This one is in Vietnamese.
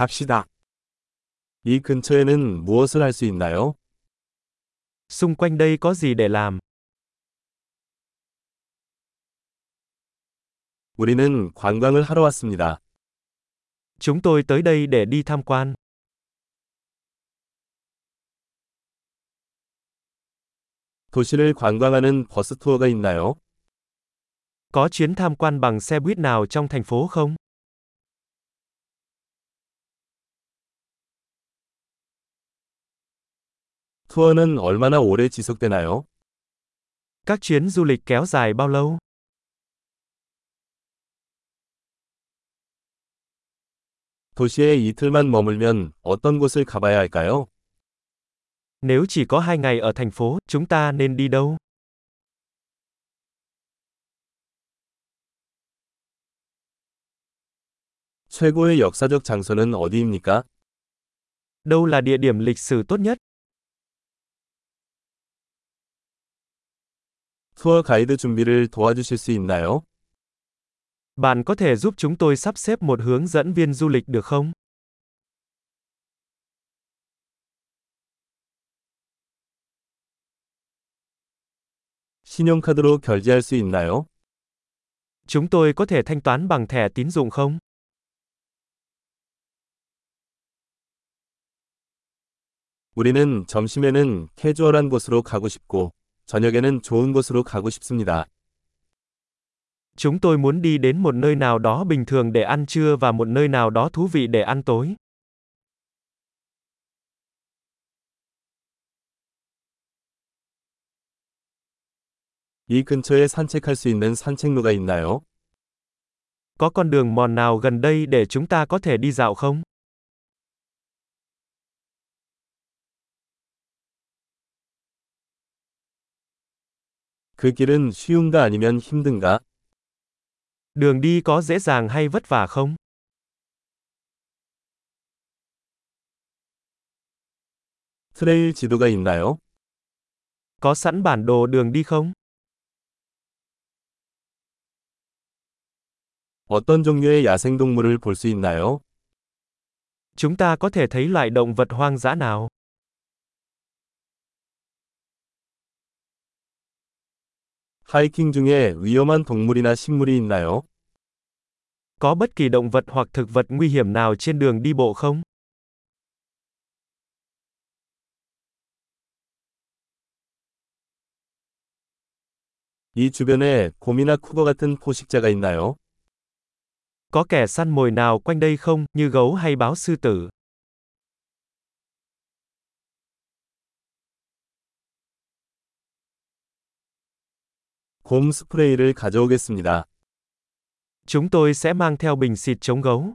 갑시다. 이 근처에는 무엇을 할 수 있나요? Xung quanh đây có gì để làm? 우리는 관광을 하러 왔습니다. Chúng tôi tới đây để đi tham quan. 도시를 관광하는 버스 투어가 있나요? Có chuyến tham quan bằng xe buýt nào trong thành phố không? 투어는 얼마나 오래 지속되나요? Các chuyến du lịch kéo dài bao lâu? 도시에 이틀만 머물면 어떤 곳을 가봐야 할까요? Nếu chỉ có hai ngày ở thành phố, chúng ta nên đi đâu? 최고의 역사적 장소는 어디입니까? Đâu là địa điểm lịch sử tốt nhất? 투어 가이드 준비를 도와주실 수 있나요? Bạn có thể giúp chúng tôi sắp xếp một hướng dẫn viên du lịch được không? 신용카드로 결제할 수 있나요? Chúng tôi có thể thanh toán bằng thẻ tín dụng không? 우리는 점심에는 캐주얼한 곳으로 가고 싶고, 저녁에는 좋은 곳으로 가고 싶습니다. Chúng tôi muốn đi đến một nơi nào đó bình thường để ăn trưa và một nơi nào đó thú vị để ăn tối. 이 근처에 산책할 수 있는 산책로가 있나요? Có con đường mòn nào gần đây để chúng ta có thể đi dạo không? 그 길은 쉬운가 아니면 힘든가? Đường đi có dễ dàng hay vất vả không? 트레일 지도가 있나요? Có sẵn bản đồ đường đi không? 어떤 종류의 야생동물을 볼 수 있나요? Chúng ta có thể thấy loại động vật hoang dã nào? 하이킹 중에 위험한 동물이나 식물이 있나요? Có bất kỳ động vật hoặc thực vật nguy hiểm nào trên đường đi bộ không? 이 주변에 곰이나 쿠거 같은 포식자가 있나요? Có kẻ săn mồi nào quanh đây không, như gấu hay báo sư tử? 곰 스프레이를 가져오겠습니다. Chúng tôi sẽ mang theo bình xịt chống gấu.